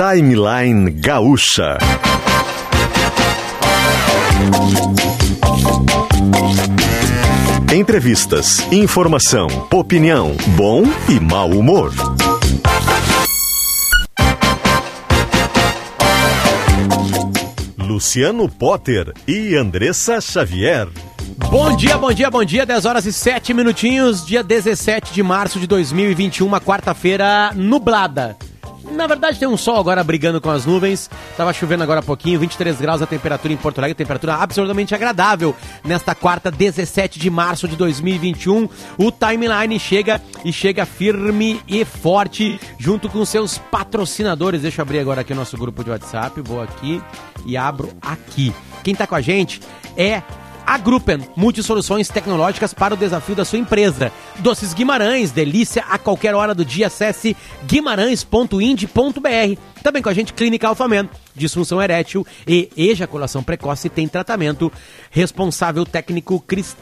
Timeline Gaúcha. Entrevistas, informação, opinião, bom e mau humor. Luciano Potter e Andressa Xavier. Bom dia, bom dia, bom dia. 10 horas e 7 minutinhos, dia 17 de março de 2021, uma quarta-feira nublada. Na verdade, tem um sol agora brigando com as nuvens. Tava chovendo agora há pouquinho, 23 graus a temperatura em Porto Alegre, temperatura absolutamente agradável nesta quarta, 17 de março de 2021. O timeline chega e chega firme e forte junto com seus patrocinadores. Deixa eu abrir agora aqui o nosso grupo de WhatsApp. Vou aqui e abro aqui. Quem tá com a gente é a Gruppen, multisoluções tecnológicas para o desafio da sua empresa. Doces Guimarães, delícia a qualquer hora do dia. Acesse guimarães.ind.br. Também com a gente, Clínica Alfamen, disfunção erétil e ejaculação precoce tem tratamento. Responsável técnico Cris,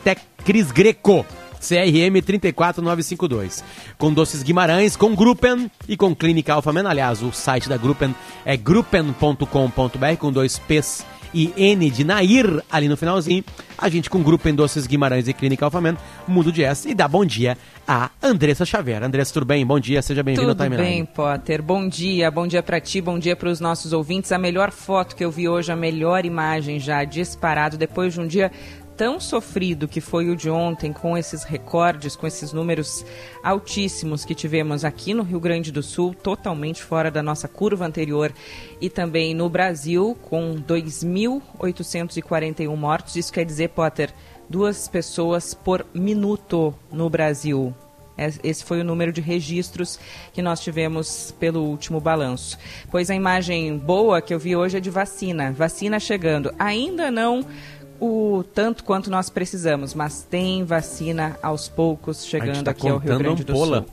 Cris Greco. CRM 34952. Com Doces Guimarães, com Gruppen e com Clínica Alfamen. Aliás, o site da Gruppen é gruppen.com.br com dois P's e N de Nair ali no finalzinho. A gente com o grupo em Doces Guimarães e Clínica Alfamen, Mundo de S e dá bom dia a Andressa Xavier. Andressa, tudo bem? Bom dia, seja bem-vindo ao Timeline. Tudo bem, Potter. Bom dia, bom dia para ti, bom dia para os nossos ouvintes. A melhor foto que eu vi hoje, a melhor imagem já disparado depois de um dia tão sofrido que foi o de ontem, com esses recordes, com esses números altíssimos que tivemos aqui no Rio Grande do Sul, totalmente fora da nossa curva anterior, e também no Brasil, com 2.841 mortos. Isso quer dizer, Potter, duas pessoas por minuto no Brasil. Esse foi o número de registros que nós tivemos pelo último balanço. Pois a imagem boa que eu vi hoje é de vacina. Vacina chegando. Ainda não o tanto quanto nós precisamos, mas tem vacina aos poucos chegando tá aqui ao Rio Grande do. Sul.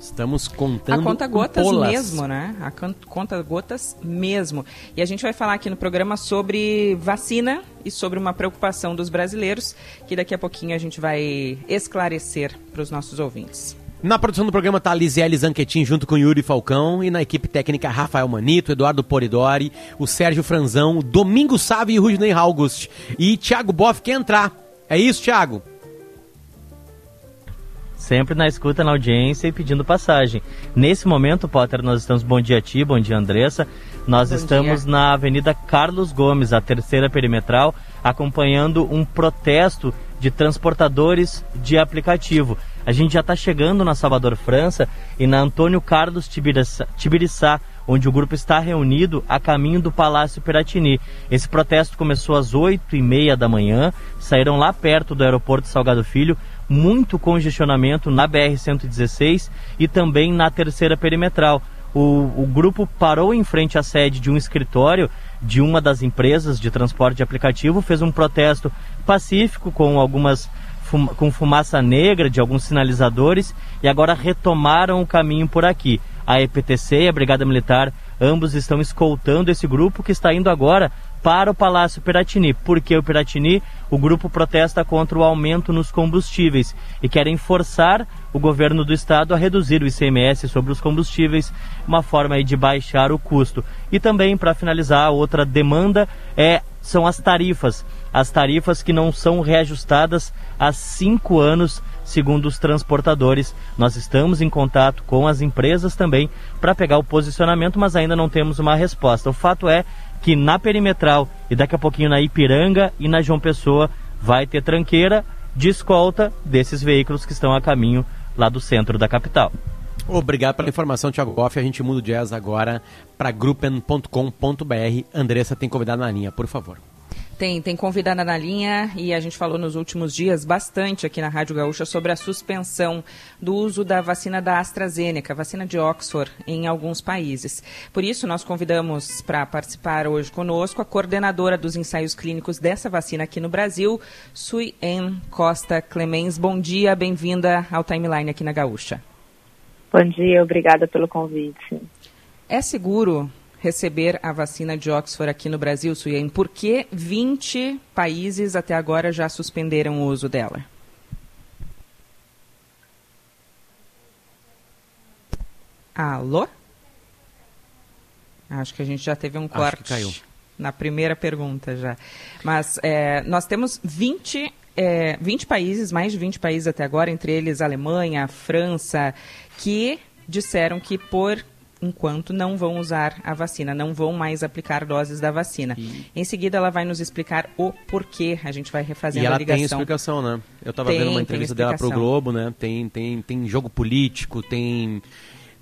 Estamos contando A conta gotas mesmo, né? A conta gotas mesmo. E a gente vai falar aqui no programa sobre vacina e sobre uma preocupação dos brasileiros, que daqui a pouquinho a gente vai esclarecer para os nossos ouvintes. Na produção do programa tá a Lisiele Zanquetin junto com Yuri Falcão e na equipe técnica Rafael Manito, Eduardo Poridori, o Sérgio Franzão, Domingo Sávio e Rudney August. E Thiago Boff quer entrar. É isso, Thiago? Sempre na escuta, na audiência e pedindo passagem. Nesse momento, Potter, nós estamos. Bom dia a ti, bom dia, Andressa. Nós Bom estamos dia. na Avenida Carlos Gomes, a terceira perimetral, acompanhando um protesto de transportadores de aplicativo. A gente já está chegando na Salvador França e na Antônio Carlos Tibiriçá, onde o grupo está reunido a caminho do Palácio Piratini. Esse protesto começou às oito e meia da manhã, saíram lá perto do aeroporto Salgado Filho, muito congestionamento na BR-116 e também na terceira perimetral. O, o grupo parou em frente à sede de um escritório de uma das empresas de transporte de aplicativo, fez um protesto pacífico com algumas fum- com fumaça negra de alguns sinalizadores e agora retomaram o caminho por aqui. A EPTC e a Brigada Militar, ambos estão escoltando esse grupo que está indo agora para o Palácio Piratini. Porque o Piratini, o grupo protesta contra o aumento nos combustíveis e querem forçar o governo do estado a reduzir o ICMS sobre os combustíveis, uma forma de baixar o custo. E também, para finalizar, outra demanda é são as tarifas. As tarifas que não são reajustadas há cinco anos, segundo os transportadores. Nós estamos em contato com as empresas também para pegar o posicionamento, mas ainda não temos uma resposta. O fato é que na perimetral e daqui a pouquinho na Ipiranga e na João Pessoa vai ter tranqueira de escolta desses veículos que estão a caminho lá do centro da capital. Obrigado pela informação, Thiago Boff. A gente muda o jazz agora para gruppen.com.br. Andressa tem convidado na linha, por favor. Tem, tem convidada na linha e a gente falou nos últimos dias bastante aqui na Rádio Gaúcha sobre a suspensão do uso da vacina da AstraZeneca, vacina de Oxford, em alguns países. Por isso, nós convidamos para participar hoje conosco a coordenadora dos ensaios clínicos dessa vacina aqui no Brasil, Sui En Costa Clemens. Bom dia, bem-vinda ao Timeline aqui na Gaúcha. Bom dia, obrigada pelo convite. É seguro receber a vacina de Oxford aqui no Brasil, Suyen? Por que 20 países até agora já suspenderam o uso dela? Alô? Acho que a gente já teve um corte na primeira pergunta já. Mas é, nós temos 20, é, 20 países, mais de 20 países até agora, entre eles Alemanha, França, que disseram que por enquanto não vão usar a vacina, não vão mais aplicar doses da vacina. Em seguida ela vai nos explicar o porquê, a gente vai refazendo E ela a ligação. tem explicação, né? Eu tava Tem, vendo uma entrevista dela pro explicação. Globo, né? Tem, tem, tem jogo político, tem,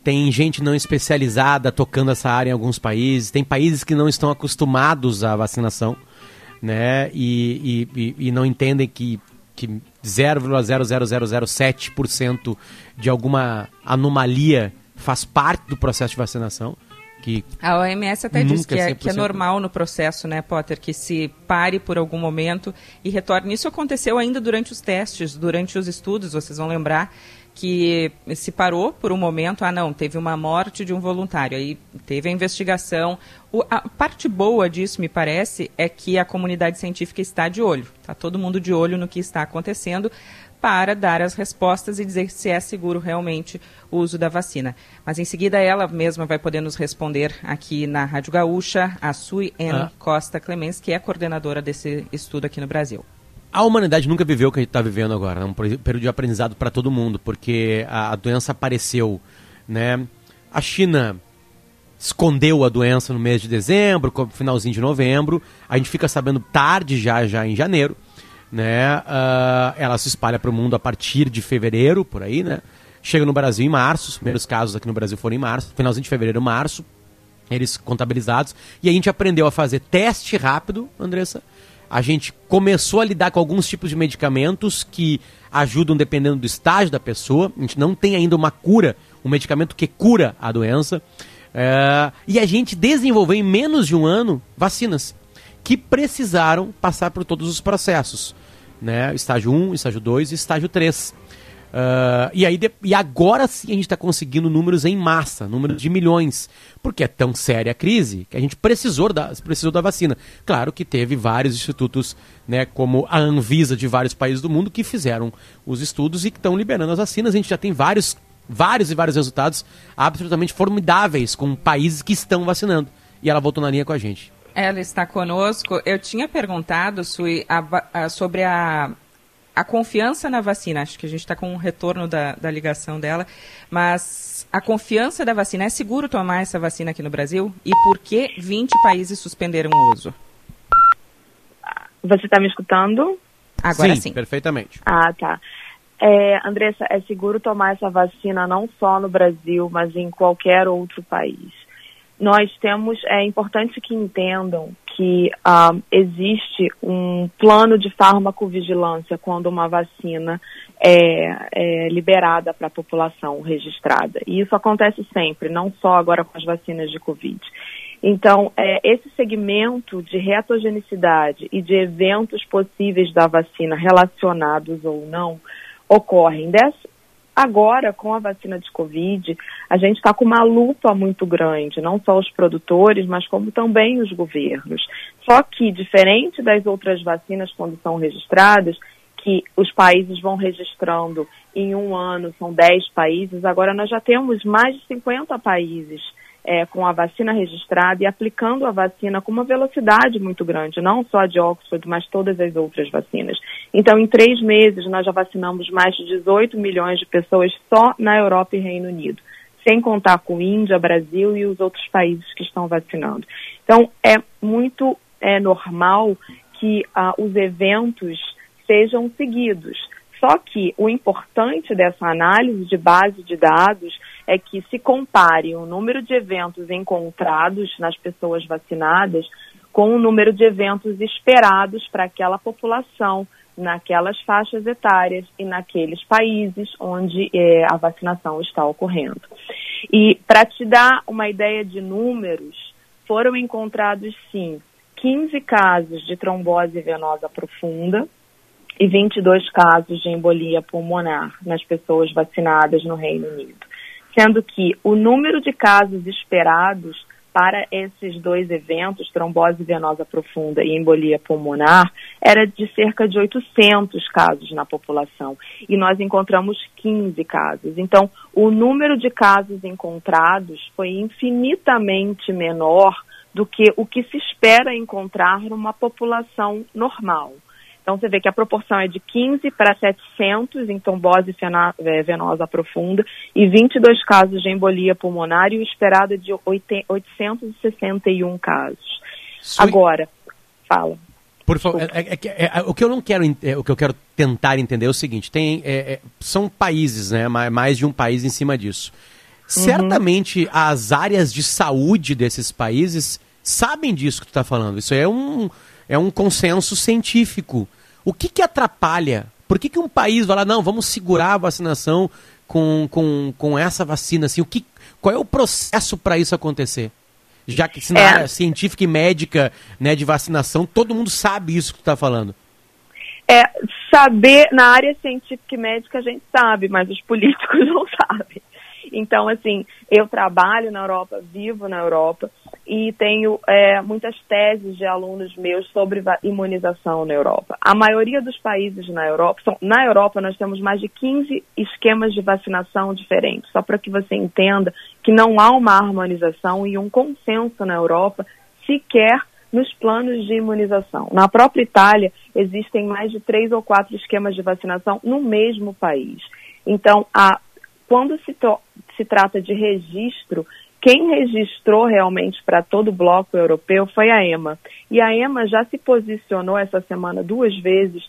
tem gente não especializada tocando essa área em alguns países, tem países que não estão acostumados à vacinação, né? E, e, e, e não entendem que, que 0,00007% de alguma anomalia faz parte do processo de vacinação. Que A OMS até diz que é, 100%. que é normal no processo, né, Potter, que se pare por algum momento e retorne. Isso aconteceu ainda durante os testes, durante os estudos, vocês vão lembrar que se parou por um momento, ah não, teve uma morte de um voluntário, aí teve a investigação. O- a parte boa disso, me parece, é que a comunidade científica está de olho, está todo mundo de olho no que está acontecendo para dar as respostas e dizer se é seguro realmente o uso da vacina. Mas em seguida ela mesma vai poder nos responder aqui na Rádio Gaúcha, a Sui N. Ah. Costa Clemens, que é coordenadora desse estudo aqui no Brasil. A humanidade nunca viveu o que a gente está vivendo agora, é um período de aprendizado para todo mundo, porque a, a doença apareceu, né? A China escondeu a doença no mês de dezembro, finalzinho de novembro, a gente fica sabendo tarde já, já em janeiro, né? Ah, ela se espalha para o mundo a partir de fevereiro, por aí, né? Chega no Brasil em março, os primeiros casos aqui no Brasil foram em março, finalzinho de fevereiro, março, eles contabilizados. E a gente aprendeu a fazer teste rápido, Andressa. A gente começou a lidar com alguns tipos de medicamentos que ajudam dependendo do estágio da pessoa. A gente não tem ainda uma cura, um medicamento que cura a doença. É, e a gente desenvolveu em menos de um ano vacinas que precisaram passar por todos os processos. Né? Estágio 1, estágio 2 e estágio 3. Ah, e, aí, de- e agora sim a gente está conseguindo números em massa, números de milhões, porque é tão séria a crise que a gente precisou da, precisou da vacina. Claro que teve vários institutos, né, como a Anvisa de vários países do mundo, que fizeram os estudos e que estão liberando as vacinas. A gente já tem vários, vários e vários resultados absolutamente formidáveis com países que estão vacinando. E ela voltou na linha com a gente. Ela está conosco. Eu tinha perguntado, Sui, a a- sobre a, a confiança na vacina. Acho que a gente está com um retorno da, da ligação dela. Mas a confiança da vacina, é seguro tomar essa vacina aqui no Brasil? E por que 20 países suspenderam o uso? Você está me escutando? Agora sim. perfeitamente. Ah, tá. É, Andressa, é seguro tomar essa vacina não só no Brasil, mas em qualquer outro país. Nós temos, é importante que entendam que ah, existe um plano de farmacovigilância quando uma vacina é, é liberada para a população registrada. E isso acontece sempre, não só agora com as vacinas de Covid. Então, é, esse segmento de reatogenicidade e de eventos possíveis da vacina relacionados ou não ocorrem. Dessa, agora, com a vacina de Covid, a gente está com uma lupa muito grande, não só os produtores, mas como também os governos. Só que, diferente das outras vacinas quando são registradas, que os países vão registrando em um ano, são 10 países, agora nós já temos mais de 50 países é, com a vacina registrada e aplicando a vacina com uma velocidade muito grande, não só a de Oxford, mas todas as outras vacinas. Então, em três meses, nós já vacinamos mais de 18 milhões de pessoas só na Europa e Reino Unido, sem contar com Índia, Brasil e os outros países que estão vacinando. Então, é muito é, normal que ah, os eventos sejam seguidos. Só que o importante dessa análise de base de dados é que se compare o número de eventos encontrados nas pessoas vacinadas com o número de eventos esperados para aquela população, naquelas faixas etárias e naqueles países onde eh, a vacinação está ocorrendo. E para te dar uma ideia de números, foram encontrados sim 15 casos de trombose venosa profunda, e 22 casos de embolia pulmonar nas pessoas vacinadas no Reino Unido. Sendo que o número de casos esperados para esses dois eventos, trombose venosa profunda e embolia pulmonar, era de cerca de 800 casos na população. E nós encontramos 15 casos. Então, o número de casos encontrados foi infinitamente menor do que o que se espera encontrar numa população normal. Então você vê que a proporção é de 15 para 700 em trombose é, venosa profunda e 22 casos de embolia pulmonar e o esperado é de 861 casos. Sui... Agora, fala. Por favor, é, é, é, é, o que eu não quero, é, o que eu quero tentar entender é o seguinte: tem, são países, né? Mais de um país em cima disso. Uhum. Certamente as áreas de saúde desses países sabem disso que tu está falando. Isso é um, é um consenso científico. O que, que atrapalha? Por que, que um país vai lá, não, vamos segurar a vacinação com, com, com essa vacina? Assim, o que, qual é o processo para isso acontecer? Já que se na é. área científica e médica né, de vacinação, todo mundo sabe isso que tu está falando. É, saber, na área científica e médica a gente sabe, mas os políticos não sabem. Então, assim, eu trabalho na Europa, vivo na Europa, e tenho é, muitas teses de alunos meus sobre imunização na Europa. A maioria dos países na Europa, são, na Europa nós temos mais de 15 esquemas de vacinação diferentes, só para que você entenda que não há uma harmonização e um consenso na Europa sequer nos planos de imunização. Na própria Itália, existem mais de três ou quatro esquemas de vacinação no mesmo país. Então, a, quando se, se trata de registro, quem registrou realmente para todo o bloco europeu foi a EMA. E a EMA já se posicionou essa semana duas vezes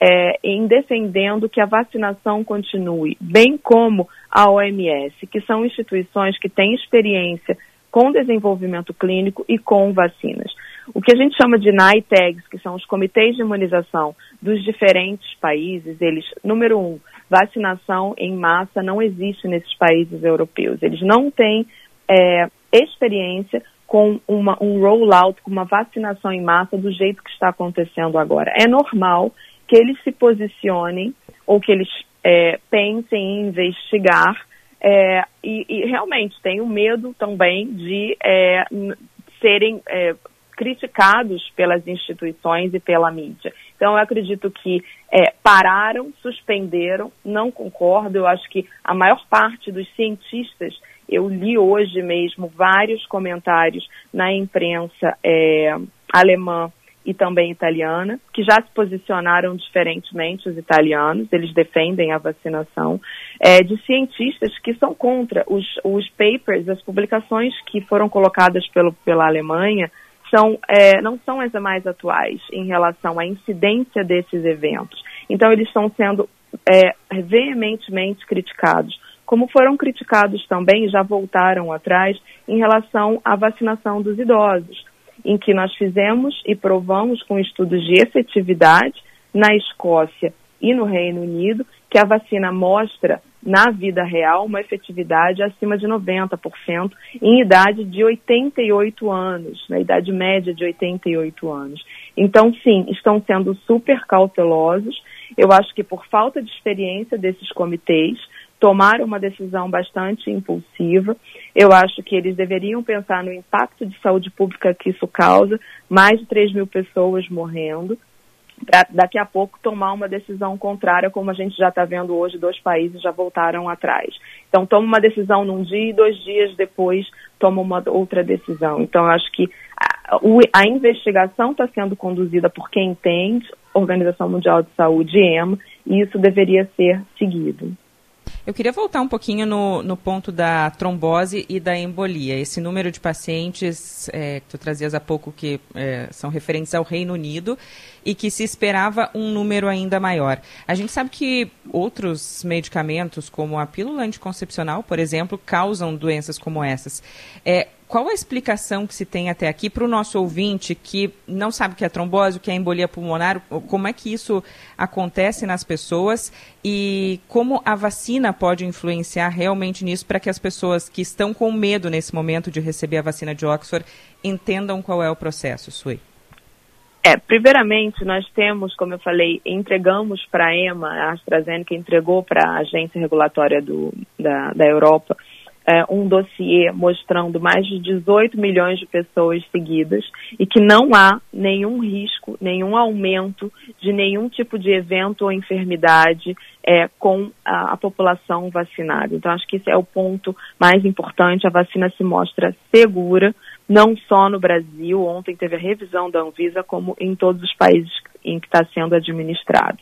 é, em defendendo que a vacinação continue, bem como a OMS, que são instituições que têm experiência com desenvolvimento clínico e com vacinas. O que a gente chama de NITAGs, que são os comitês de imunização dos diferentes países, eles, número um, vacinação em massa não existe nesses países europeus. Eles não têm é, experiência com uma, um rollout, com uma vacinação em massa do jeito que está acontecendo agora. É normal que eles se posicionem ou que eles é, pensem em investigar é, e, e, realmente tenho medo também de é, serem é, criticados pelas instituições e pela mídia. Então, eu acredito que é, pararam, suspenderam, não concordo. Eu acho que a maior parte dos cientistas eu li hoje mesmo vários comentários na imprensa é, alemã e também italiana, que já se posicionaram diferentemente, os italianos, eles defendem a vacinação, é, de cientistas que são contra. Os, os papers, as publicações que foram colocadas pelo, pela Alemanha, são, é, não são as mais atuais em relação à incidência desses eventos. Então, eles estão sendo é, veementemente criticados como foram criticados também, já voltaram atrás, em relação à vacinação dos idosos, em que nós fizemos e provamos com estudos de efetividade na Escócia e no Reino Unido que a vacina mostra na vida real uma efetividade acima de 90% em idade de 88 anos, na idade média de 88 anos. Então, sim, estão sendo super cautelosos. Eu acho que por falta de experiência desses comitês, tomaram uma decisão bastante impulsiva. Eu acho que eles deveriam pensar no impacto de saúde pública que isso causa, mais de 3 mil pessoas morrendo, para daqui a pouco tomar uma decisão contrária, como a gente já está vendo hoje, dois países já voltaram atrás. Então, toma uma decisão num dia e dois dias depois toma uma outra decisão. Então, eu acho que a, a investigação está sendo conduzida por quem entende, Organização Mundial de Saúde, EMA, e isso deveria ser seguido. Eu queria voltar um pouquinho no, no ponto da trombose e da embolia. Esse número de pacientes é, que tu trazias há pouco que é, são referentes ao Reino Unido e que se esperava um número ainda maior. A gente sabe que outros medicamentos, como a pílula anticoncepcional, por exemplo, causam doenças como essas. É, qual a explicação que se tem até aqui para o nosso ouvinte que não sabe o que é trombose, o que é embolia pulmonar, como é que isso acontece nas pessoas e como a vacina pode influenciar realmente nisso para que as pessoas que estão com medo nesse momento de receber a vacina de Oxford entendam qual é o processo, Sui? É, primeiramente, nós temos, como eu falei, entregamos para a EMA, a AstraZeneca entregou para a agência regulatória do, da, da Europa, é, um dossiê mostrando mais de 18 milhões de pessoas seguidas e que não há nenhum risco, nenhum aumento de nenhum tipo de evento ou enfermidade é, com a, a, população vacinada. Então, acho que esse é o ponto mais importante. A vacina se mostra segura, não só no Brasil, ontem teve a revisão da Anvisa, como em todos os países em que está sendo administrado.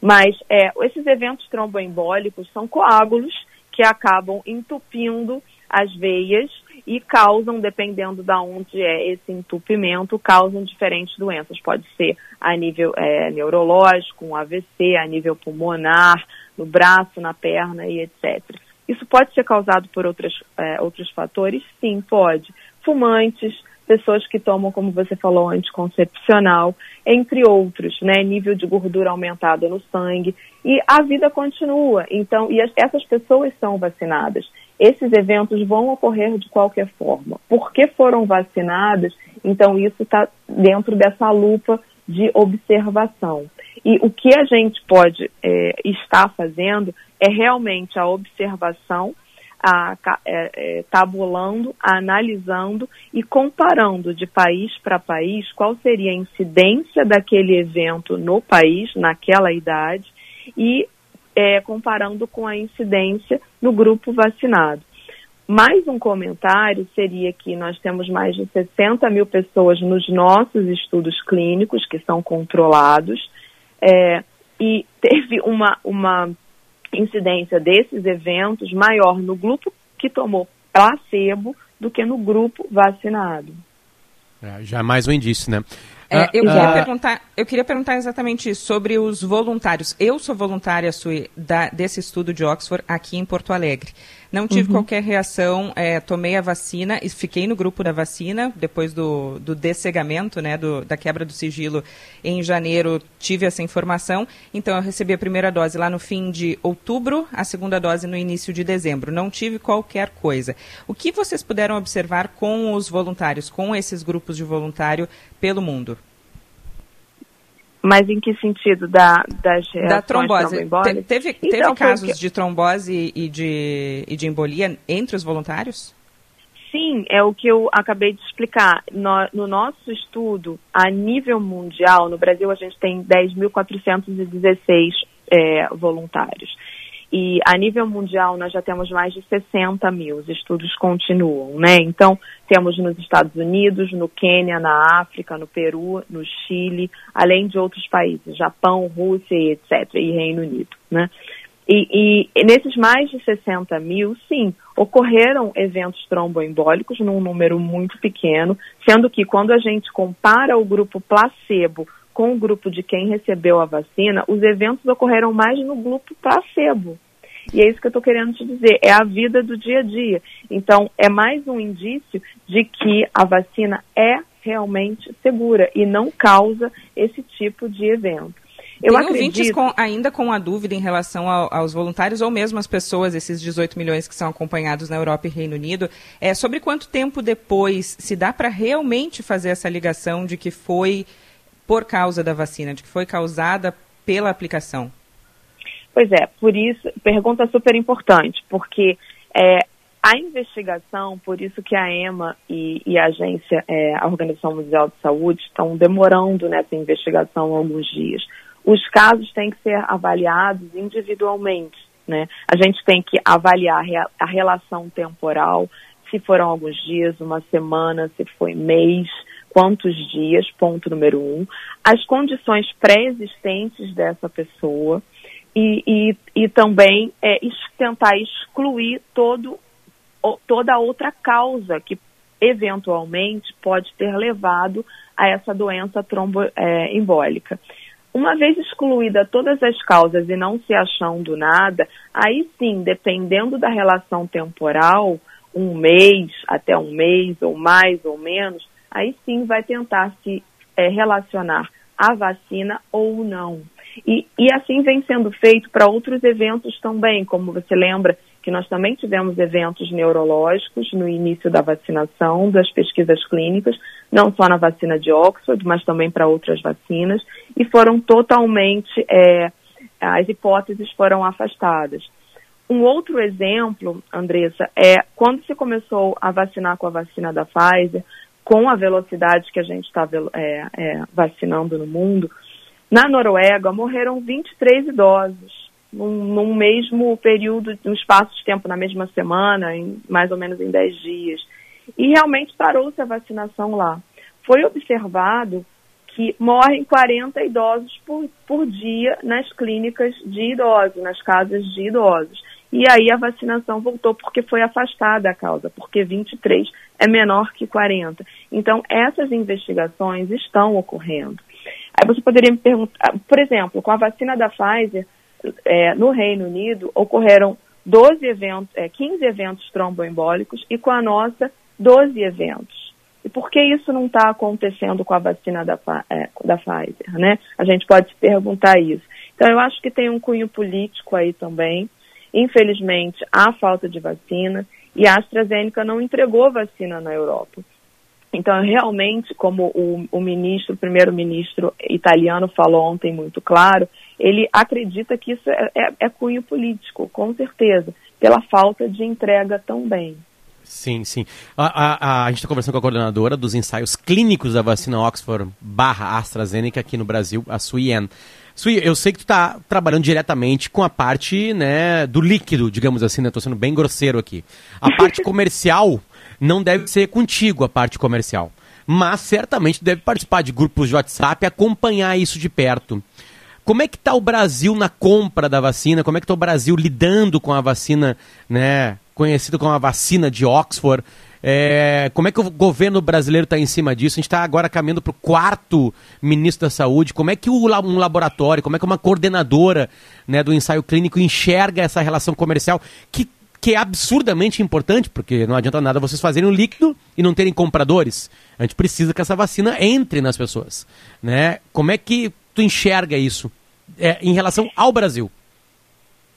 Mas é, esses eventos tromboembólicos são coágulos que acabam entupindo as veias e causam, dependendo de onde é esse entupimento, causam diferentes doenças. Pode ser a nível é, neurológico, um AVC, a nível pulmonar, no braço, na perna e etc. Isso pode ser causado por outras, é, outros fatores? Sim, pode. Fumantes, pessoas que tomam, como você falou, anticoncepcional, entre outros, né? Nível de gordura aumentado no sangue. E a vida continua. Então, e as, essas pessoas são vacinadas. Esses eventos vão ocorrer de qualquer forma. Porque foram vacinadas, então isso está dentro dessa lupa de observação. E o que a gente pode é, estar fazendo é realmente a observação a, é, é, tabulando, analisando e comparando de país para país qual seria a incidência daquele evento no país, naquela idade, e é, comparando com a incidência no grupo vacinado. Mais um comentário seria que nós temos mais de 60 mil pessoas nos nossos estudos clínicos, que são controlados, é, e teve uma, uma incidência desses eventos maior no grupo que tomou placebo do que no grupo vacinado. É, já é mais um indício, né? É, eu, queria ah, perguntar, eu queria perguntar exatamente isso, sobre os voluntários. Eu sou voluntária Sui, da, desse estudo de Oxford aqui em Porto Alegre. Não tive uhum. qualquer reação, é, tomei a vacina e fiquei no grupo da vacina, depois do, do descegamento, né, do, da quebra do sigilo em janeiro, tive essa informação. Então, eu recebi a primeira dose lá no fim de outubro, a segunda dose no início de dezembro. Não tive qualquer coisa. O que vocês puderam observar com os voluntários, com esses grupos de voluntário pelo mundo? Mas em que sentido da, das da trombose? Te, teve, teve então, casos porque... de trombose e de, e de embolia entre os voluntários? Sim, é o que eu acabei de explicar. No, no nosso estudo, a nível mundial, no Brasil a gente tem 10.416 é, voluntários. E a nível mundial nós já temos mais de 60 mil, os estudos continuam, né? Então, temos nos Estados Unidos, no Quênia, na África, no Peru, no Chile, além de outros países, Japão, Rússia etc., e Reino Unido, né? E, e, nesses mais de 60 mil, sim, ocorreram eventos tromboembólicos num número muito pequeno, sendo que quando a gente compara o grupo placebo com o grupo de quem recebeu a vacina, os eventos ocorreram mais no grupo placebo. E é isso que eu estou querendo te dizer, é a vida do dia a dia. Então, é mais um indício de que a vacina é realmente segura e não causa esse tipo de evento. Eu Tem acredito... com, ainda com a dúvida em relação ao, aos voluntários ou mesmo as pessoas, esses 18 milhões que são acompanhados na Europa e Reino Unido, é, sobre quanto tempo depois se dá para realmente fazer essa ligação de que foi por causa da vacina, de que foi causada pela aplicação? Pois é, por isso, pergunta super importante, porque é, a investigação, por isso que a EMA e, e a agência, é, a Organização Mundial de Saúde, estão demorando nessa investigação alguns dias. Os casos têm que ser avaliados individualmente, né? A gente tem que avaliar a relação temporal, se foram alguns dias, uma semana, se foi mês, quantos dias, ponto número um, as condições pré-existentes dessa pessoa e, e, e também é, tentar excluir todo, toda outra causa que eventualmente pode ter levado a essa doença tromboembólica. É, uma vez excluída todas as causas e não se achando nada, aí sim, dependendo da relação temporal, um mês até um mês, ou mais ou menos, aí sim vai tentar se é, relacionar à vacina ou não. E, e assim vem sendo feito para outros eventos também, como você lembra que nós também tivemos eventos neurológicos no início da vacinação, das pesquisas clínicas, não só na vacina de Oxford, mas também para outras vacinas, e foram totalmente, é, as hipóteses foram afastadas. um outro exemplo, Andressa, é quando se começou a vacinar com a vacina da Pfizer, com a velocidade que a gente está é, é, vacinando no mundo, na Noruega morreram 23 idosos num, num, mesmo período, num espaço de tempo, na mesma semana, em, mais ou menos em 10 dias. E realmente parou-se a vacinação lá. Foi observado que morrem 40 idosos por, por dia nas clínicas de idosos, nas casas de idosos. E aí a vacinação voltou porque foi afastada a causa, porque 23 é menor que 40. Então, essas investigações estão ocorrendo. Aí você poderia me perguntar, por exemplo, com a vacina da Pfizer, é, no Reino Unido, ocorreram 12 eventos, é, 15 eventos tromboembólicos e com a nossa, 12 eventos. E por que isso não está acontecendo com a vacina da, é, da Pfizer, né? A gente pode se perguntar isso. Então, eu acho que tem um cunho político aí também. Infelizmente, há falta de vacina e a AstraZeneca não entregou vacina na Europa. Então, realmente, como o, o ministro, o primeiro-ministro italiano falou ontem muito claro, ele acredita que isso é, é, é cunho político, com certeza, pela falta de entrega também. Sim, sim. A, a, a gente está conversando com a coordenadora dos ensaios clínicos da vacina Oxford barra AstraZeneca aqui no Brasil, a Suyen. Sui, eu sei que tu está trabalhando diretamente com a parte né, do líquido, digamos assim, né? Estou sendo bem grosseiro aqui. A parte comercial não deve ser contigo, a parte comercial. Mas certamente deve participar de grupos de WhatsApp e acompanhar isso de perto. Como é que está o Brasil na compra da vacina? Como é que está o Brasil lidando com a vacina, né, conhecida como a vacina de Oxford? É, como é que o governo brasileiro está em cima disso? A gente está agora caminhando para o quarto ministro da Saúde. Como é que um laboratório, como é que uma coordenadora né, do ensaio clínico enxerga essa relação comercial que que é absurdamente importante, porque não adianta nada vocês fazerem um líquido e não terem compradores. A gente precisa que essa vacina entre nas pessoas. Né? Como é que tu enxerga isso é, em relação ao Brasil?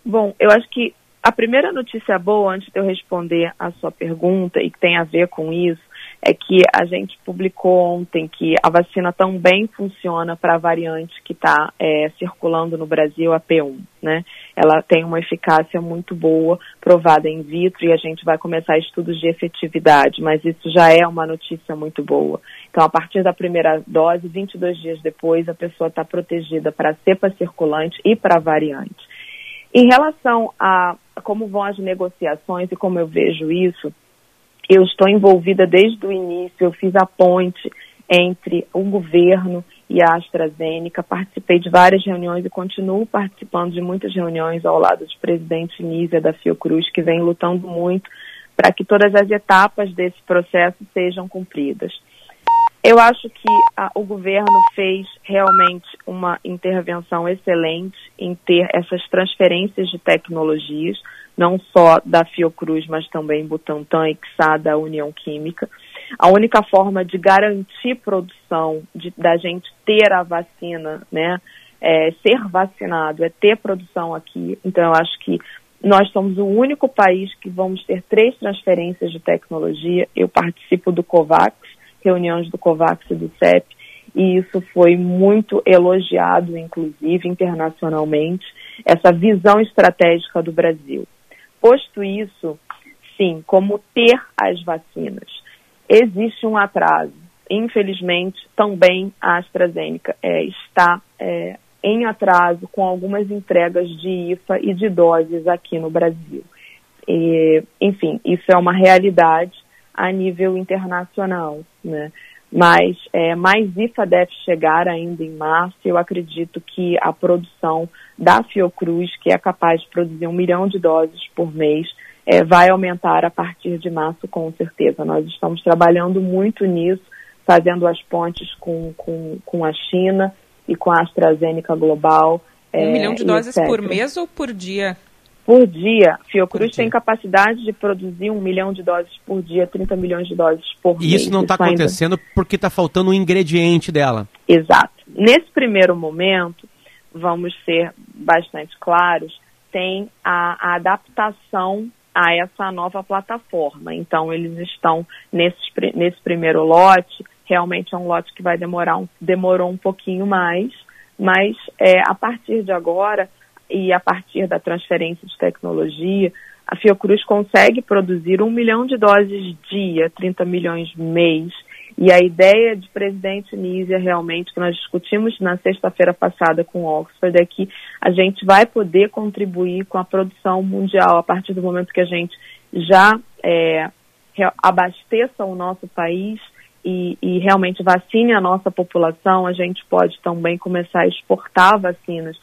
Bom, eu acho que a primeira notícia boa, antes de eu responder a sua pergunta, e que tem a ver com isso, é que a gente publicou ontem que a vacina também funciona para a variante que está é, circulando no Brasil, a P1, né? Ela tem uma eficácia muito boa, provada in vitro, e a gente vai começar estudos de efetividade, mas isso já é uma notícia muito boa. Então, a partir da primeira dose, 22 dias depois, a pessoa está protegida para a cepa circulante e para a variante. Em relação a como vão as negociações e como eu vejo isso, eu estou envolvida desde o início, eu fiz a ponte entre o governo e a AstraZeneca, participei de várias reuniões e continuo participando de muitas reuniões ao lado do presidente Nízia da Fiocruz, que vem lutando muito para que todas as etapas desse processo sejam cumpridas. Eu acho que a, o governo fez realmente uma intervenção excelente em ter essas transferências de tecnologias não só da Fiocruz, mas também Butantan e da União Química. A única forma de garantir produção, de, da gente ter a vacina, né, é, ser vacinado, é ter produção aqui. Então, eu acho que nós somos o único país que vamos ter três transferências de tecnologia. Eu participo do COVAX, reuniões do COVAX e do CEP, e isso foi muito elogiado, inclusive internacionalmente, essa visão estratégica do Brasil. Posto isso, sim, como ter as vacinas. Existe um atraso. Infelizmente, também a AstraZeneca é, está é, em atraso com algumas entregas de IFA e de doses aqui no Brasil. E, enfim, isso é uma realidade a nível internacional, né? Mas é, mais IFA deve chegar ainda em março. Eu acredito que a produção da Fiocruz, que é capaz de produzir um milhão de doses por mês, é, vai aumentar a partir de março, com certeza. Nós estamos trabalhando muito nisso, fazendo as pontes com, com, com a China e com a AstraZeneca Global. Um é, milhão de doses etc. por mês ou por dia? Por dia. Fiocruz por dia. tem capacidade de produzir um milhão de doses por dia, 30 milhões de doses por e mês. E isso não está acontecendo ainda... porque está faltando um ingrediente dela. Exato. Nesse primeiro momento, vamos ser bastante claros, tem a, a adaptação a essa nova plataforma. Então, eles estão nesse, nesse primeiro lote, realmente é um lote que vai demorar um, demorou um pouquinho mais, mas é, a partir de agora e a partir da transferência de tecnologia, a Fiocruz consegue produzir um milhão de doses dia, 30 milhões mês. E a ideia de presidente Nízia, realmente, que nós discutimos na sexta-feira passada com Oxford, é que a gente vai poder contribuir com a produção mundial a partir do momento que a gente já é, abasteça o nosso país e, e, realmente vacine a nossa população, a gente pode também começar a exportar vacinas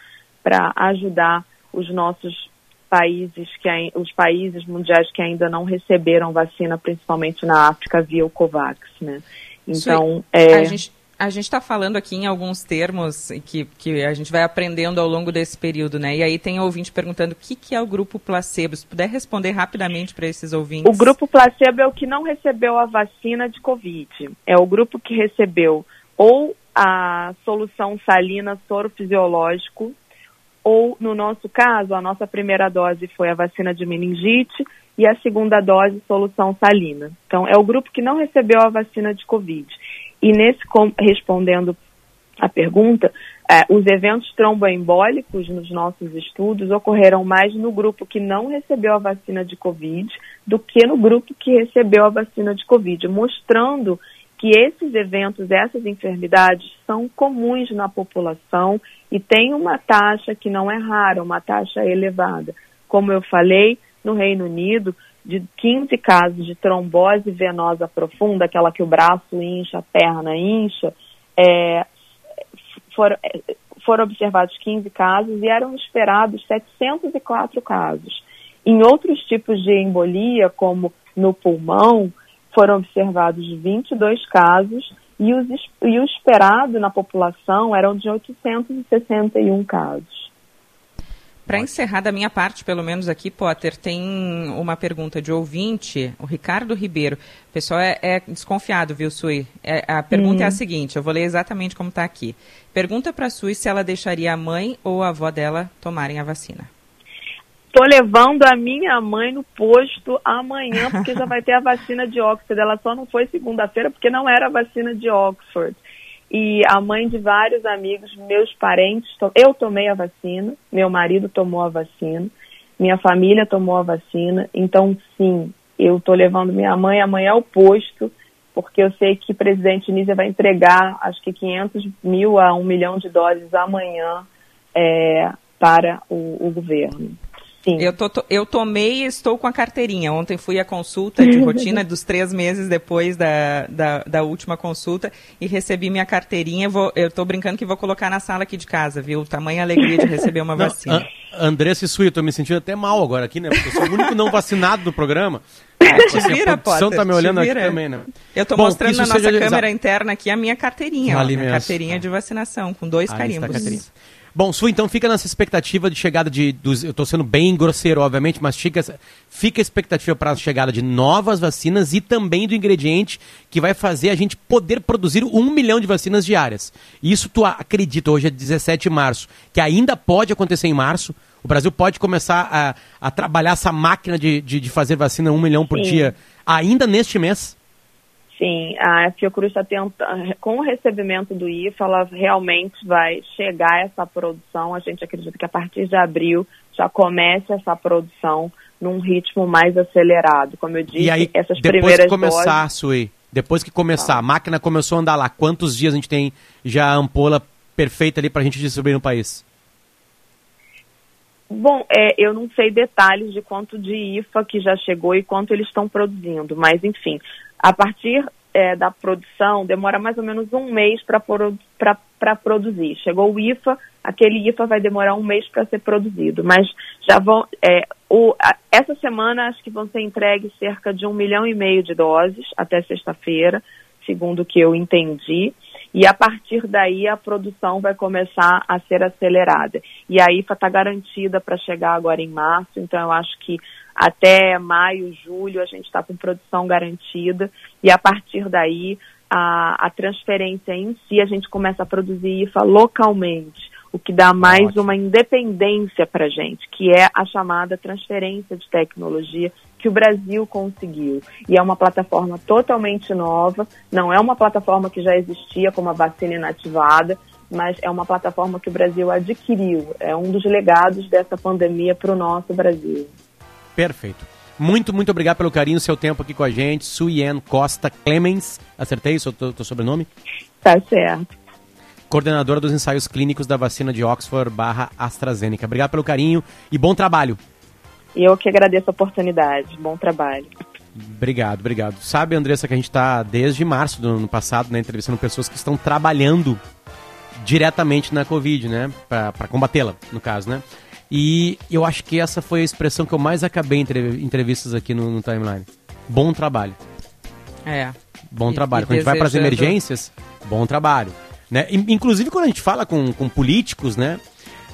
para ajudar os nossos países que os países mundiais que ainda não receberam vacina, principalmente na África via o COVAX, né? Então, é... a gente a gente está falando aqui em alguns termos que, que a gente vai aprendendo ao longo desse período, né? E aí tem ouvinte perguntando o que, que é o grupo placebo. Se puder responder rapidamente para esses ouvintes. O grupo placebo é o que não recebeu a vacina de Covid. É o grupo que recebeu ou a solução salina soro fisiológico, ou, no nosso caso, a nossa primeira dose foi a vacina de meningite e a segunda dose, solução salina. Então, é o grupo que não recebeu a vacina de Covid. E nesse, respondendo a pergunta, é, os eventos tromboembólicos nos nossos estudos ocorreram mais no grupo que não recebeu a vacina de Covid do que no grupo que recebeu a vacina de Covid, mostrando que esses eventos, essas enfermidades são comuns na população e tem uma taxa que não é rara, uma taxa elevada. Como eu falei, no Reino Unido, de 15 casos de trombose venosa profunda, aquela que o braço incha, a perna incha, é, foram, é, foram observados 15 casos e eram esperados 704 casos. Em outros tipos de embolia, como no pulmão, foram observados 22 casos e, os, e o esperado na população eram de 861 casos. Para encerrar da minha parte, pelo menos aqui, Potter, tem uma pergunta de ouvinte, o Ricardo Ribeiro. O pessoal é, é desconfiado, viu, Sui? É, a pergunta hum. é a seguinte, eu vou ler exatamente como está aqui. Pergunta para a Sui se ela deixaria a mãe ou a avó dela tomarem a vacina. Estou levando a minha mãe no posto amanhã, porque já vai ter a vacina de Oxford. Ela só não foi segunda-feira porque não era a vacina de Oxford e a mãe de vários amigos, meus parentes, eu tomei a vacina, meu marido tomou a vacina, minha família tomou a vacina, então sim, eu estou levando minha mãe amanhã ao posto, porque eu sei que o presidente Nízia vai entregar acho que 500 mil a um milhão de doses amanhã é, para o, o governo. Sim. Eu, tô, eu tomei e estou com a carteirinha. Ontem fui à consulta de rotina dos três meses depois da, da, da última consulta e recebi minha carteirinha. Vou, eu estou brincando que vou colocar na sala aqui de casa, viu? Tamanha alegria de receber uma Não, vacina. Andressa e Sui, eu tô me sentindo até mal agora aqui, né? Porque eu sou o único não vacinado do programa. É, te assim, vira, a produção Potter, tá me olhando aqui também, né? Eu tô Bom, mostrando na nossa câmera interna aqui a minha carteirinha, ó, a carteirinha de vacinação, com dois carimbos. Bom, Su, então fica nessa expectativa de chegada de. Dos, eu estou sendo bem grosseiro, obviamente, mas fica, fica a expectativa para a chegada de novas vacinas e também do ingrediente que vai fazer a gente poder produzir um milhão de vacinas diárias. Isso tu acredita, hoje é 17 de março, que ainda pode acontecer em março. O Brasil pode começar a, a trabalhar essa máquina de, de, de fazer vacina um milhão por Sim. dia ainda neste mês? Sim, a Fiocruz está tentando, com o recebimento do IFA, ela realmente vai chegar a essa produção. A gente acredita que a partir de abril já comece essa produção num ritmo mais acelerado. Como eu disse, e aí, essas depois primeiras que começar, doses... Sui, depois que começar, ah. a máquina começou a andar lá, quantos dias a gente tem já a ampola perfeita ali para a gente distribuir no país? Bom, é, eu não sei detalhes de quanto de IFA que já chegou e quanto eles estão produzindo, mas enfim, a partir é, da produção, demora mais ou menos um mês para produzir. Chegou o IFA, aquele IFA vai demorar um mês para ser produzido, mas já vão. É, o, a, essa semana acho que vão ser entregues cerca de um milhão e meio de doses até sexta-feira, segundo o que eu entendi. E a partir daí a produção vai começar a ser acelerada. E a IFA está garantida para chegar agora em março, então eu acho que até maio, julho, a gente está com produção garantida e a partir daí a, a transferência em si a gente começa a produzir IFA localmente, o que dá mais Ótimo. uma independência para a gente, que é a chamada transferência de tecnologia que o Brasil conseguiu. E é uma plataforma totalmente nova, não é uma plataforma que já existia como a vacina inativada, mas é uma plataforma que o Brasil adquiriu. É um dos legados dessa pandemia para o nosso Brasil. Perfeito. Muito, muito obrigado pelo carinho, seu tempo aqui com a gente. Suyen Costa Clemens, acertei o seu sobrenome? Tá certo. Coordenadora dos ensaios clínicos da vacina de Oxford barra AstraZeneca. Obrigado pelo carinho e bom trabalho. E eu que agradeço a oportunidade. Bom trabalho. Obrigado, obrigado. Sabe, Andressa, que a gente está desde março do ano passado, né, entrevistando pessoas que estão trabalhando diretamente na Covid, né, para combatê-la, no caso, né. E eu acho que essa foi a expressão que eu mais acabei em entrevistas aqui no, no timeline. Bom trabalho. É. Bom e, trabalho. E quando a gente vai para as emergências, bom trabalho. Né? Inclusive quando a gente fala com, com políticos, né?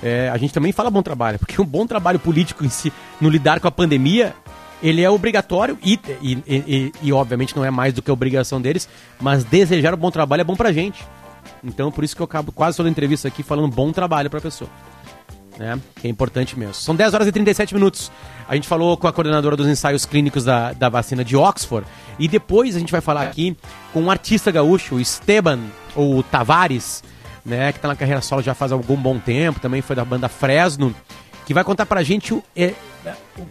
É, a gente também fala bom trabalho, porque um bom trabalho político em si, no lidar com a pandemia, ele é obrigatório e, e, e, e, obviamente não é mais do que obrigação deles, mas desejar um bom trabalho é bom pra gente. Então por isso que eu acabo quase toda a entrevista aqui falando bom trabalho pra pessoa né? Que é importante mesmo. São 10 horas e 37 minutos. A gente falou com a coordenadora dos ensaios clínicos da, da vacina de Oxford. E depois a gente vai falar aqui com um artista gaúcho, o Esteban, ou Tavares, né? Que tá na carreira solo já faz algum bom tempo, também foi da banda Fresno, que vai contar pra gente o, é,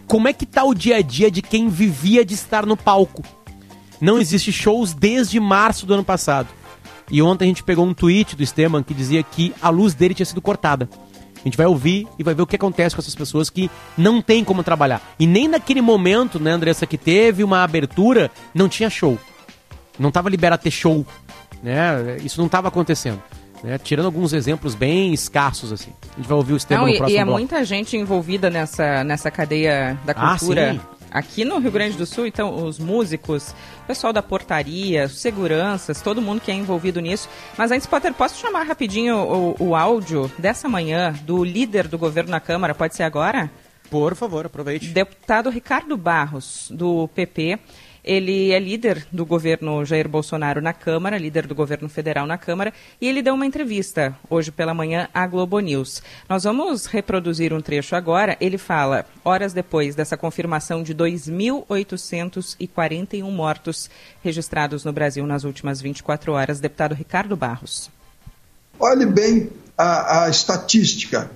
como é que tá o dia a dia de quem vivia de estar no palco. Não existe shows desde março do ano passado. E ontem a gente pegou um tweet do Esteban que dizia que a luz dele tinha sido cortada. A gente vai ouvir e vai ver o que acontece com essas pessoas que não tem como trabalhar. E nem naquele momento, né, Andressa, que teve uma abertura, não tinha show. Não estava liberado ter show. Né? Isso não estava acontecendo. Né? Tirando alguns exemplos bem escassos, assim. A gente vai ouvir o Estevam no próximo E é bloco. muita gente envolvida nessa, nessa cadeia da ah, cultura. Ah, sim aqui no Rio Grande do Sul, então, os músicos, o pessoal da portaria, seguranças, todo mundo que é envolvido nisso. Mas antes, Potter, posso chamar rapidinho o, o áudio dessa manhã do líder do governo na Câmara? Pode ser agora? Por favor, aproveite. Deputado Ricardo Barros, do PP. Ele é líder do governo Jair Bolsonaro na Câmara, líder do governo federal na Câmara, e ele deu uma entrevista hoje pela manhã à Globo News. Nós vamos reproduzir um trecho agora. Ele fala, horas depois dessa confirmação de 2.841 mortos registrados no Brasil nas últimas 24 horas, deputado Ricardo Barros. Olhe bem a, a estatística.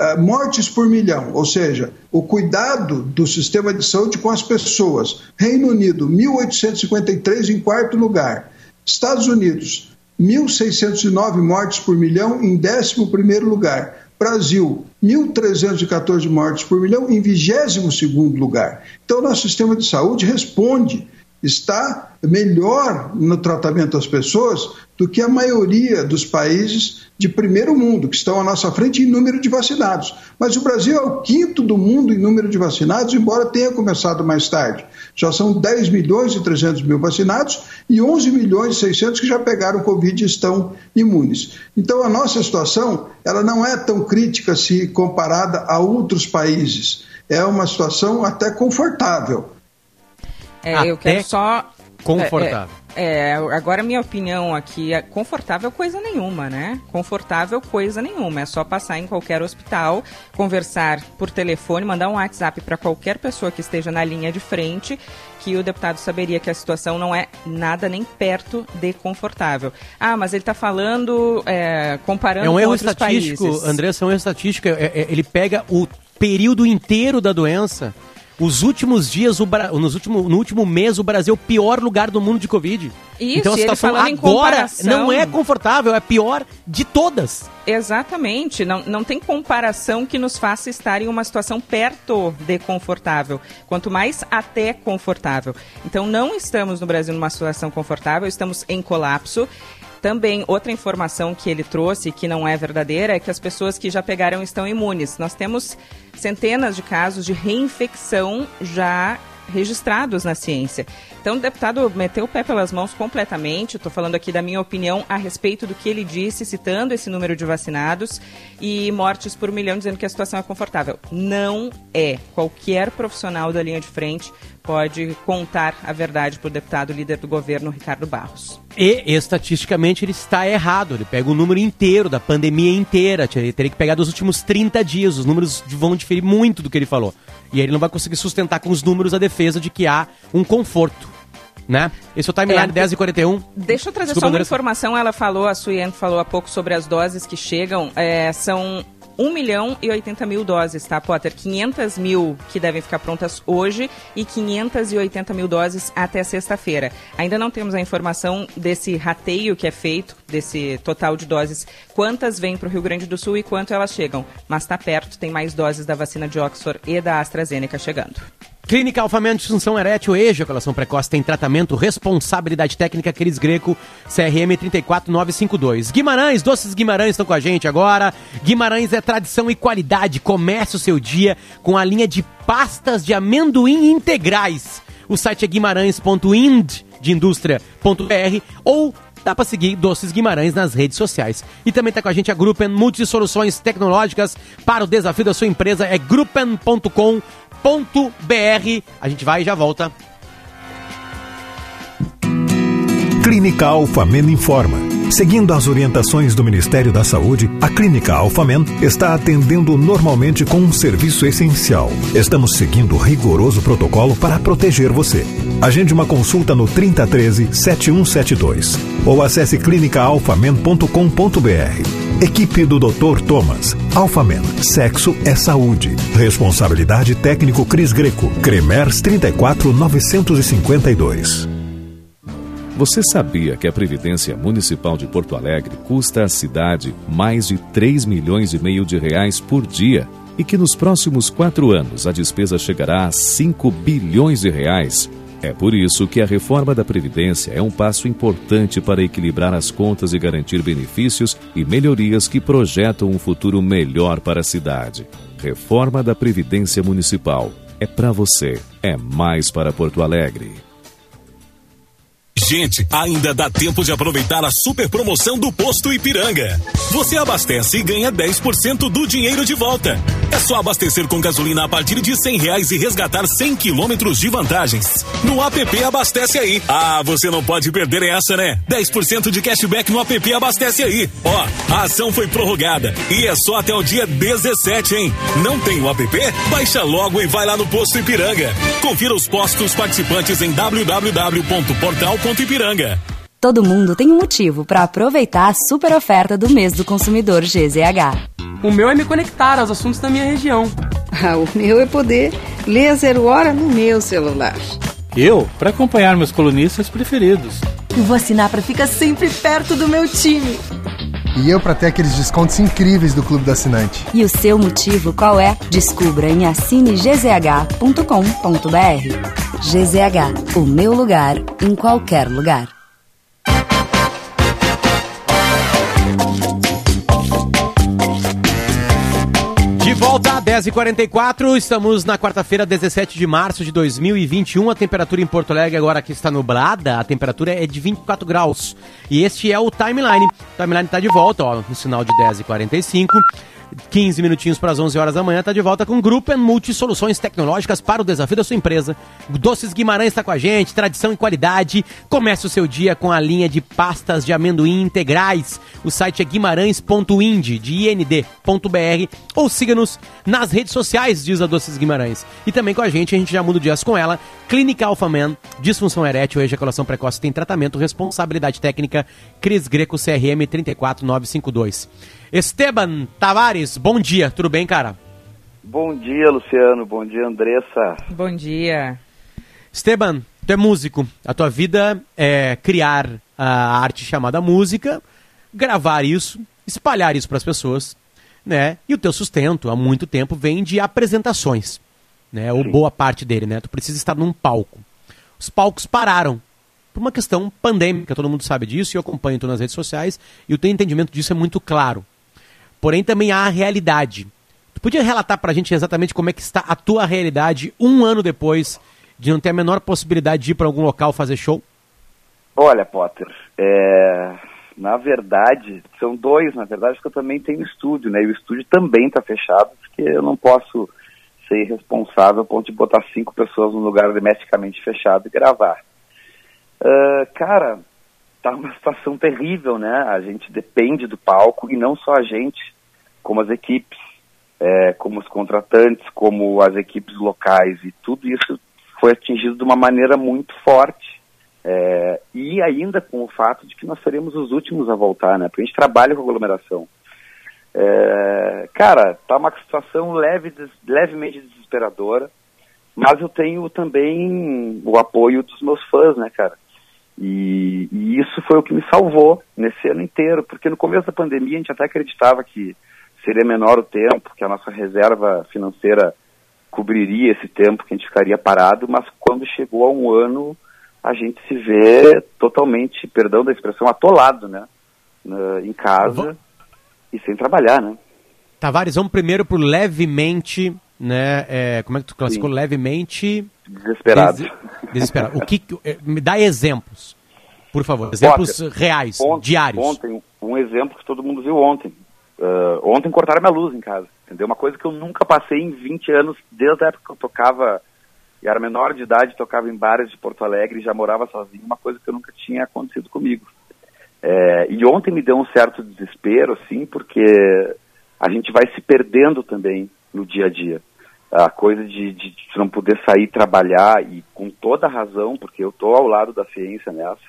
Uh, mortes por milhão, ou seja, o cuidado do sistema de saúde com as pessoas. Reino Unido, 1.853 em quarto lugar. Estados Unidos, 1.609 mortes por milhão em 11 lugar. Brasil, 1.314 mortes por milhão em 22 lugar. Então, nosso sistema de saúde responde está melhor no tratamento das pessoas do que a maioria dos países de primeiro mundo, que estão à nossa frente em número de vacinados. Mas o Brasil é o quinto do mundo em número de vacinados, embora tenha começado mais tarde. Já são 10 milhões e 300 mil vacinados e 11 milhões e 600 que já pegaram Covid e estão imunes. Então a nossa situação ela não é tão crítica se comparada a outros países. É uma situação até confortável é, eu quero só. Confortável. É, é, agora minha opinião aqui é confortável coisa nenhuma, né? Confortável coisa nenhuma. É só passar em qualquer hospital, conversar por telefone, mandar um WhatsApp para qualquer pessoa que esteja na linha de frente, que o deputado saberia que a situação não é nada nem perto de confortável. Ah, mas ele está falando, é, comparando é um erro estatístico, países. Andressa, é um erro estatístico. É, é, ele pega o período inteiro da doença os últimos dias, o Bra... Nos último... no último mês, o Brasil é o pior lugar do mundo de Covid. Isso, então a situação agora não é confortável, é pior de todas. Exatamente, não, não tem comparação que nos faça estar em uma situação perto de confortável, quanto mais até confortável. Então não estamos no Brasil numa situação confortável, estamos em colapso. Também, outra informação que ele trouxe, que não é verdadeira, é que as pessoas que já pegaram estão imunes. Nós temos centenas de casos de reinfecção já registrados na ciência. Então, o deputado meteu o pé pelas mãos completamente. Estou falando aqui da minha opinião a respeito do que ele disse, citando esse número de vacinados e mortes por milhão, dizendo que a situação é confortável. Não é. Qualquer profissional da linha de frente pode contar a verdade para o deputado líder do governo, Ricardo Barros. E, estatisticamente, ele está errado. Ele pega o número inteiro, da pandemia inteira. Ele teria que pegar dos últimos 30 dias. Os números vão diferir muito do que ele falou. E aí ele não vai conseguir sustentar com os números a defesa de que há um conforto. né? Esse é o timeline É. 10 e 41. Deixa eu trazer Desculpa, só uma Andressa. informação. Ela falou, a Suyen falou há pouco sobre as doses que chegam. É, são 1 milhão e 80 mil doses, tá, Potter? 500 mil que devem ficar prontas hoje e 580 mil doses até sexta-feira. Ainda não temos a informação desse rateio que é feito, desse total de doses, quantas vêm para o Rio Grande do Sul e quanto elas chegam. Mas está perto, tem mais doses da vacina de Oxford e da AstraZeneca chegando. Clínica Alfamento, disfunção erétil, ejaculação precoce, tem tratamento, responsabilidade técnica, Cris Greco, CRM 34952. Guimarães, Doces Guimarães estão com a gente agora. Guimarães é tradição e qualidade. Comece o seu dia com a linha de pastas de amendoim integrais. O site é guimarães.ind de indústria.br ou dá para seguir Doces Guimarães nas redes sociais. E também está com a gente a Gruppen Multisoluções Tecnológicas para o desafio da sua empresa é gruppen.com.br. A gente vai e já volta. Clínica Alfamen informa. Seguindo as orientações do Ministério da Saúde, a Clínica Alfamen está atendendo normalmente com um serviço essencial. Estamos seguindo rigoroso protocolo para proteger você. Agende uma consulta no 3013 7172 ou acesse clinicaalfamen.com.br. Equipe do Dr. Thomas. Alfamen. Sexo é saúde. Responsabilidade técnico Cris Greco. Cremers 34952. Você sabia que a Previdência Municipal de Porto Alegre custa à cidade mais de 3 milhões e meio de reais por dia e que nos próximos quatro anos a despesa chegará a 5 bilhões de reais? É por isso que a reforma da Previdência é um passo importante para equilibrar as contas e garantir benefícios e melhorias que projetam um futuro melhor para a cidade. Reforma da Previdência Municipal. É para você. É mais para Porto Alegre. Gente, ainda dá tempo de aproveitar a super promoção do Posto Ipiranga. Você abastece e ganha 10% do dinheiro de volta. É só abastecer com gasolina a partir de 100 reais e resgatar 100 quilômetros de vantagens. No app Abastece Aí. Ah, você não pode perder essa, né? 10% de cashback no app Abastece Aí. Ó, a ação foi prorrogada e é só até o dia 17, hein? Não tem o app? Baixa logo e vai lá no Posto Ipiranga. Confira os postos participantes em www.portal.ipiranga. Todo mundo tem um motivo para aproveitar a super oferta do mês do consumidor GZH. O meu é me conectar aos assuntos da minha região. Ah, o meu é poder ler a zero hora no meu celular. Eu, para acompanhar meus colunistas preferidos. Eu vou assinar para ficar sempre perto do meu time. E eu para ter aqueles descontos incríveis do Clube do Assinante. E o seu motivo qual é? Descubra em assinegzh.com.br. GZH, o meu lugar em qualquer lugar. De volta a 10h44, estamos na quarta-feira, 17 de março de 2021. A temperatura em Porto Alegre agora que está nublada, a temperatura é de 24 graus. E este é o timeline. O timeline está de volta, ó, no sinal de 10h45. 15 minutinhos para as 11 horas da manhã, está de volta com o Grupo Multi Soluções Tecnológicas para o desafio da sua empresa. Doces Guimarães está com a gente, tradição e qualidade. Comece o seu dia com a linha de pastas de amendoim integrais. O site é guimarães.ind, de ind.br, ou siga-nos nas redes sociais, diz a Doces Guimarães. E também com a gente, a gente já muda o dias com ela. Clínica Alphaman, disfunção erétil, ejaculação precoce tem tratamento, responsabilidade técnica, Cris Greco, CRM 34952. Esteban Tavares, bom dia, tudo bem, cara? Bom dia, Luciano. Bom dia, Andressa. Bom dia. Esteban, tu é músico. A tua vida é criar a arte chamada música, gravar isso, espalhar isso para as pessoas, né? E o teu sustento há muito tempo vem de apresentações, né? Ou boa parte dele, né? Tu precisa estar num palco. Os palcos pararam por uma questão pandêmica, todo mundo sabe disso e eu acompanho tu nas redes sociais e o teu entendimento disso é muito claro. Porém, também há a realidade. Tu podia relatar pra gente exatamente como é que está a tua realidade um ano depois de não ter a menor possibilidade de ir para algum local fazer show? Olha, Potter, é... na verdade, são dois, na verdade, porque eu também tenho estúdio, né? E o estúdio também está fechado, porque eu não posso ser irresponsável a ponto de botar cinco pessoas num lugar hermeticamente fechado e gravar. Uh, cara, tá uma situação terrível, né? A gente depende do palco e não só a gente, como as equipes, é, como os contratantes, como as equipes locais e tudo isso foi atingido de uma maneira muito forte É, e ainda com o fato de que nós seremos os últimos a voltar, né? Porque a gente trabalha com aglomeração. É, cara, tá uma situação leve, des, levemente desesperadora, mas eu tenho também o apoio dos meus fãs, né, cara? E, e, isso foi o que me salvou nesse ano inteiro, porque no começo da pandemia a gente até acreditava que seria menor o tempo, que a nossa reserva financeira cobriria esse tempo que a gente ficaria parado, mas quando chegou a um ano, a gente se vê totalmente, perdão da expressão, atolado, né? em casa e sem trabalhar, né? Tavares, vamos primeiro por levemente, né? É, como é que tu classificou? Sim. Levemente... Desesperado. Des... Desesperado. o que, é, me dá exemplos, por favor. Exemplos reais, ontem, diários. Ontem, um exemplo que todo mundo viu ontem. Uh, ontem cortaram minha luz em casa, entendeu? Uma coisa que eu nunca passei em 20 anos, desde a época que eu tocava, e era menor de idade, tocava em bares de Porto Alegre e já morava sozinho, uma coisa que eu nunca tinha acontecido comigo. É, e ontem me deu um certo desespero, assim, porque a gente vai se perdendo também no dia a dia a coisa de, de, de, não poder sair trabalhar e com toda razão, porque eu estou ao lado da ciência nessa,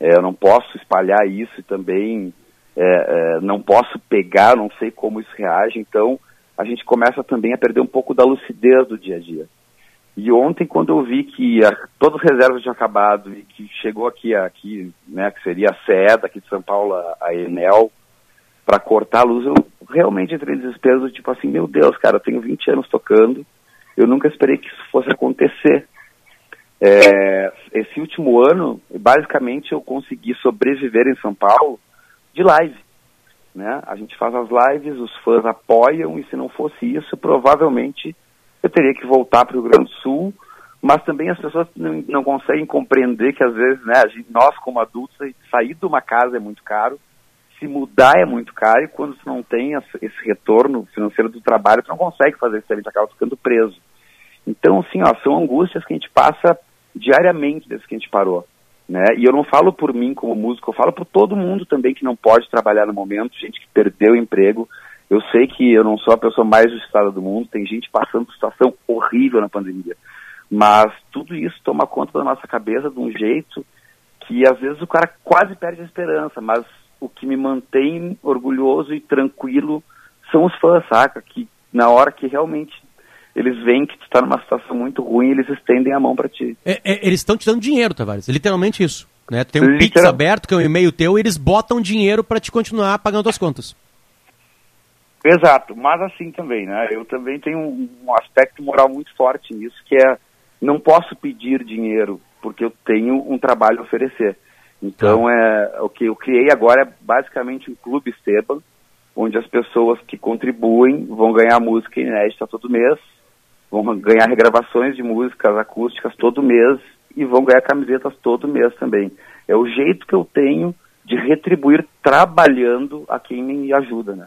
é, eu não posso espalhar isso e também é, é, não posso pegar, não sei como isso reage, então a gente começa também a perder um pouco da lucidez do dia a dia. E ontem, quando eu vi que a, todas as reservas tinham acabado e que chegou aqui, aqui né, que seria a CE daqui de São Paulo, a Enel, para cortar a luz, eu realmente entrei em desespero do tipo assim, meu Deus, cara, eu tenho 20 anos tocando, eu nunca esperei que isso fosse acontecer. É, esse último ano, basicamente, eu consegui sobreviver em São Paulo de live. Né? A gente faz as lives, os fãs apoiam, e se não fosse isso, provavelmente eu teria que voltar para o Rio Grande do Sul, mas também as pessoas não, não conseguem compreender que às vezes, né, gente, nós como adultos, sair de uma casa é muito caro, se mudar é muito caro e quando você não tem esse retorno financeiro do trabalho, você não consegue fazer isso, gente acaba ficando preso. Então, assim, ó, são angústias que a gente passa diariamente desde que a gente parou. Né? E eu não falo por mim como músico, eu falo por todo mundo também que não pode trabalhar no momento, gente que perdeu o emprego. Eu sei que eu não sou a pessoa mais justiçada do mundo, tem gente passando por situação horrível na pandemia. Mas tudo isso toma conta da nossa cabeça de um jeito que às vezes o cara quase perde a esperança, mas o que me mantém orgulhoso e tranquilo são os fãs, saca? Que na hora que realmente eles veem que tu está numa situação muito ruim, eles estendem a mão para ti. É, é, eles estão te dando dinheiro, Tavares. Literalmente isso. Né? Tu tem um Literal... Pix aberto, que é um e-mail teu, e eles botam dinheiro para te continuar pagando as contas. Exato, mas assim também, né? Eu também tenho um, um aspecto moral muito forte nisso, que é não posso pedir dinheiro porque eu tenho um trabalho a oferecer. Então, é, o que eu criei agora é basicamente um clube Esteban, onde as pessoas que contribuem vão ganhar música inédita todo mês, vão ganhar regravações de músicas acústicas todo mês e vão ganhar camisetas todo mês também. É o jeito que eu tenho de retribuir trabalhando a quem me ajuda, né?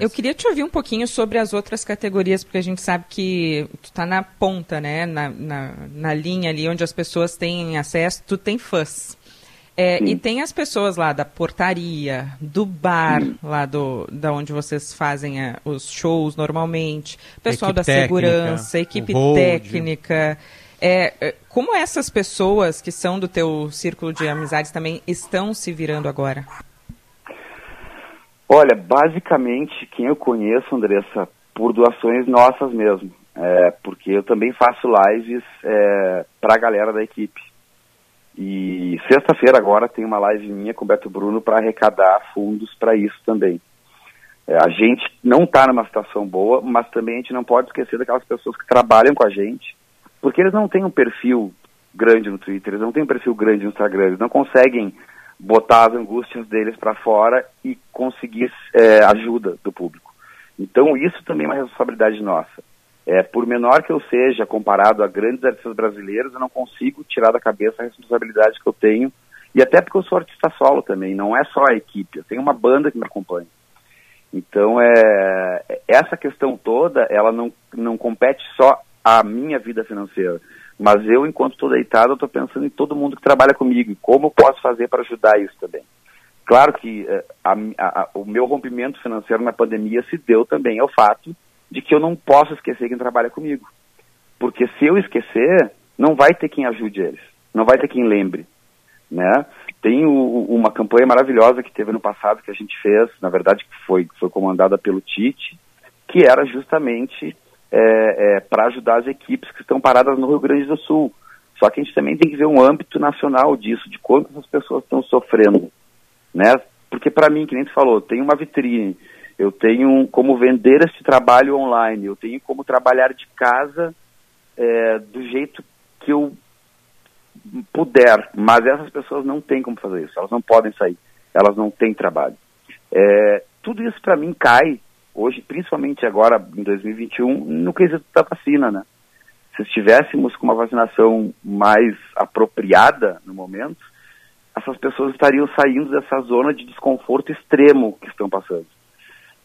Eu queria te ouvir um pouquinho sobre as outras categorias, porque a gente sabe que tu está na ponta, né? Na, na, na, linha ali onde as pessoas têm acesso, tu tem fãs. É, e tem as pessoas lá da portaria, do bar, Sim. lá do, da onde vocês fazem a, os shows normalmente, pessoal equipe da técnica, segurança, equipe técnica. É, é, como essas pessoas que são do teu círculo de amizades também estão se virando agora? Olha, basicamente, quem eu conheço, Andressa, por doações nossas mesmo. É, porque eu também faço lives é, para a galera da equipe. E sexta-feira agora tem uma live minha com o Beto Bruno para arrecadar fundos para isso também. É, a gente não está numa situação boa, mas também a gente não pode esquecer daquelas pessoas que trabalham com a gente, porque eles não têm um perfil grande no Twitter, eles não têm um perfil grande no Instagram, eles não conseguem botar as angústias deles para fora e conseguir é, ajuda do público. Então isso também é uma responsabilidade nossa. É, por menor que eu seja comparado a grandes artistas brasileiros, eu não consigo tirar da cabeça a responsabilidade que eu tenho. E até porque eu sou artista solo também, não é só a equipe, eu tenho uma banda que me acompanha. Então, é, essa questão toda, ela não, não compete só à minha vida financeira. Mas eu, enquanto estou deitado, estou pensando em todo mundo que trabalha comigo e como eu posso fazer para ajudar isso também. Claro que é, a, a, o meu rompimento financeiro na pandemia se deu também ao fato de que eu não posso esquecer quem trabalha comigo. Porque se eu esquecer, não vai ter quem ajude eles. não vai ter quem lembre, né? Tem o, uma campanha maravilhosa que teve no passado que a gente fez, na verdade que foi, foi comandada pelo Tite, que era justamente é, é, para ajudar as equipes que estão paradas no Rio Grande do Sul. Só que a gente também tem que ver um âmbito nacional disso, de quantas as pessoas estão sofrendo, né? Porque para mim, que nem tu falou, tem uma vitrine, eu tenho como vender esse trabalho online, eu tenho como trabalhar de casa é, do jeito que eu puder, mas essas pessoas não têm como fazer isso, elas não podem sair, elas não têm trabalho. É, tudo isso para mim cai hoje, principalmente agora em 2021, no quesito da vacina, né? Se estivéssemos com uma vacinação mais apropriada no momento, essas pessoas estariam saindo dessa zona de desconforto extremo que estão passando.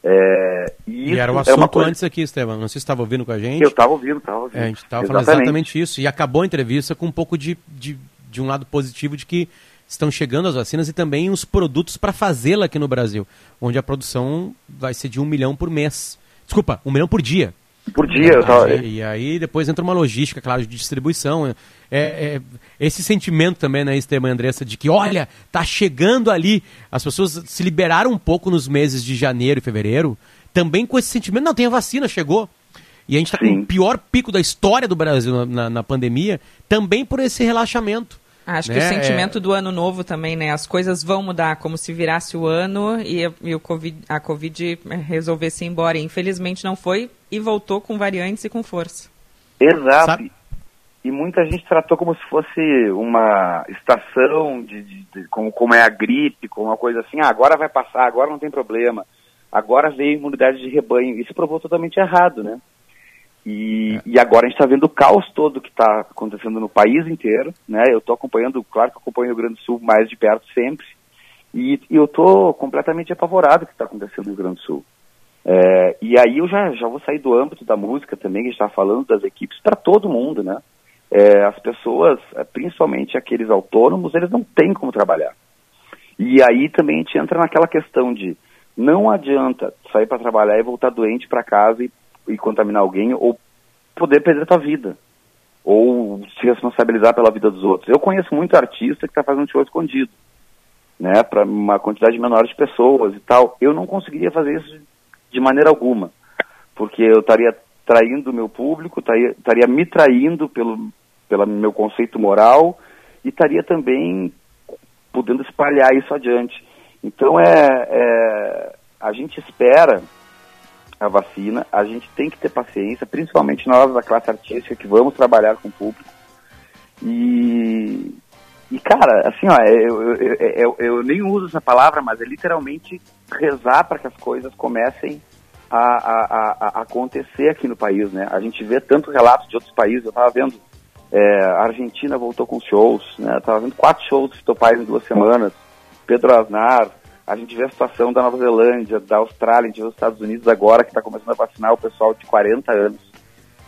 É, e, e, era o é assunto é coisa... antes aqui, Estevam. Não sei se estava ouvindo com a gente. Eu estava ouvindo, estava ouvindo. É, a gente estava falando exatamente isso. E acabou a entrevista com um pouco de, de, de um lado positivo de que estão chegando as vacinas e também os produtos para fazê-la aqui no Brasil, onde a produção vai ser de um milhão por mês. Desculpa, um milhão por dia. Por dia, tava... e, e aí depois entra uma logística, claro, de distribuição. É, é, esse sentimento também, né, Esteban e Andressa, de que, olha, tá chegando ali. As pessoas se liberaram um pouco nos meses de janeiro e fevereiro, também com esse sentimento, não, tem a vacina, chegou. E a gente está com o pior pico da história do Brasil na, na, na pandemia, também por esse relaxamento. Acho né? que o né? sentimento é... do ano novo também, né? As coisas vão mudar, como se virasse o ano e, e o COVID, a Covid resolvesse ir embora. E, infelizmente não foi e voltou com variantes e com força. Exato. Sabe? E muita gente tratou como se fosse uma estação, de, de, de, como, como é a gripe, como uma coisa assim, ah, agora vai passar, agora não tem problema. Agora veio imunidade de rebanho. Isso provou totalmente errado, né? E, é. e agora a gente está vendo o caos todo que está acontecendo no país inteiro, né? Eu estou acompanhando, claro que eu acompanho o Rio Grande do Sul mais de perto sempre, e, e eu estou completamente apavorado com o que está acontecendo no Rio Grande do Sul. É, e aí eu já, já vou sair do âmbito da música também, que a gente está falando das equipes, para todo mundo, né? É, as pessoas, é, principalmente aqueles autônomos, eles não têm como trabalhar. E aí também a gente entra naquela questão de não adianta sair para trabalhar e voltar doente para casa e e contaminar alguém ou poder perder a tua vida ou se responsabilizar pela vida dos outros. Eu conheço muito artista que está fazendo show escondido, né, para uma quantidade menor de pessoas e tal. Eu não conseguiria fazer isso de maneira alguma, porque eu estaria traindo o meu público, estaria, estaria me traindo pelo, pelo meu conceito moral e estaria também podendo espalhar isso adiante. Então é, é a gente espera a vacina. A gente tem que ter paciência, principalmente nós da classe artística que vamos trabalhar com o público. E, e cara, assim, ó, eu, eu, eu, eu nem uso essa palavra, mas é literalmente rezar para que as coisas comecem a, a, a, acontecer aqui no país, né? A gente vê tantos relatos de outros países, eu tava vendo, é, a Argentina voltou com shows, né? Eu tava vendo quatro shows do Teu em duas semanas, Pedro Aznar, a gente vê a situação da Nova Zelândia, da Austrália, a gente vê os Estados Unidos agora que está começando a vacinar o pessoal de 40 anos.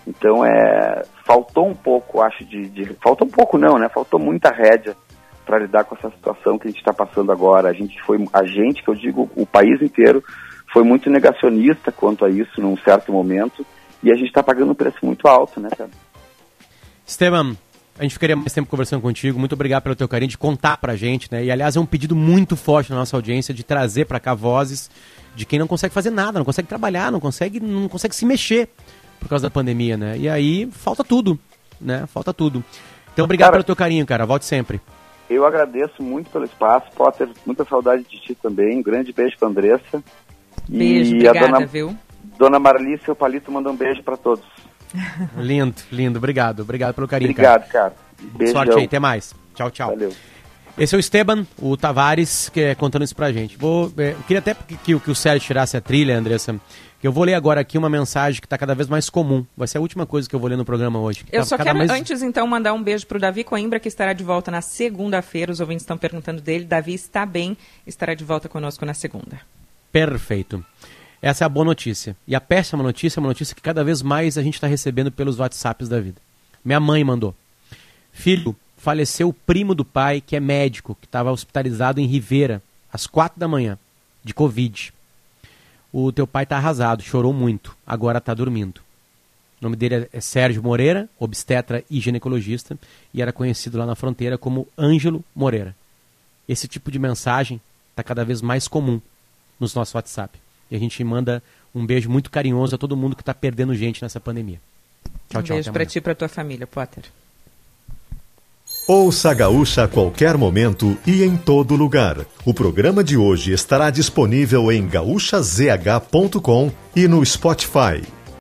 Então é faltou um pouco, acho, de, de faltou um pouco não, né? Faltou muita rédea para lidar com essa situação que a gente está passando agora. A gente foi, a gente, que eu digo, o país inteiro foi muito negacionista quanto a isso num certo momento e a gente está pagando um preço muito alto, né, cara? Esteban, a gente ficaria mais tempo conversando contigo. Muito obrigado pelo teu carinho de contar pra gente, né? E aliás, é um pedido muito forte na nossa audiência de trazer para cá vozes de quem não consegue fazer nada, não consegue trabalhar, não consegue, não consegue se mexer por causa da pandemia, né? E aí falta tudo, né? Falta tudo. Então obrigado cara, pelo teu carinho, cara. Volte sempre. Eu agradeço muito pelo espaço, Potter. Muita saudade de ti também. Um grande beijo pra Andressa. Beijo, e obrigada, a dona, viu? Dona Marli, seu palito, manda um beijo para todos. lindo, lindo. Obrigado. Obrigado pelo carinho, Obrigado, cara. cara. Sorte aí. Até mais. Tchau, tchau. Valeu. Esse é o Esteban, o Tavares, que é contando isso pra gente. Vou, é, eu queria até que, que, que o Sérgio tirasse a trilha, Andressa. Eu vou ler agora aqui uma mensagem que está cada vez mais comum. Vai ser a última coisa que eu vou ler no programa hoje. Eu tá só quero, mais... antes, então, mandar um beijo para o Davi Coimbra, que estará de volta na segunda-feira. Os ouvintes estão perguntando dele. Davi está bem, estará de volta conosco na segunda. Perfeito. Essa é a boa notícia. E a péssima notícia é uma notícia que cada vez mais a gente está recebendo pelos WhatsApps da vida. Minha mãe mandou. Filho, faleceu o primo do pai, que é médico, que estava hospitalizado em Ribeira, às quatro da manhã, de Covid. O teu pai está arrasado, chorou muito, agora está dormindo. O nome dele é Sérgio Moreira, obstetra e ginecologista, e era conhecido lá na fronteira como Ângelo Moreira. Esse tipo de mensagem está cada vez mais comum nos nossos WhatsApp. E a gente manda um beijo muito carinhoso a todo mundo que está perdendo gente nessa pandemia. Tchau, um tchau. Beijo para ti e para tua família, Potter. Ouça a Gaúcha a qualquer momento e em todo lugar. O programa de hoje estará disponível em gaúchazh.com e no Spotify.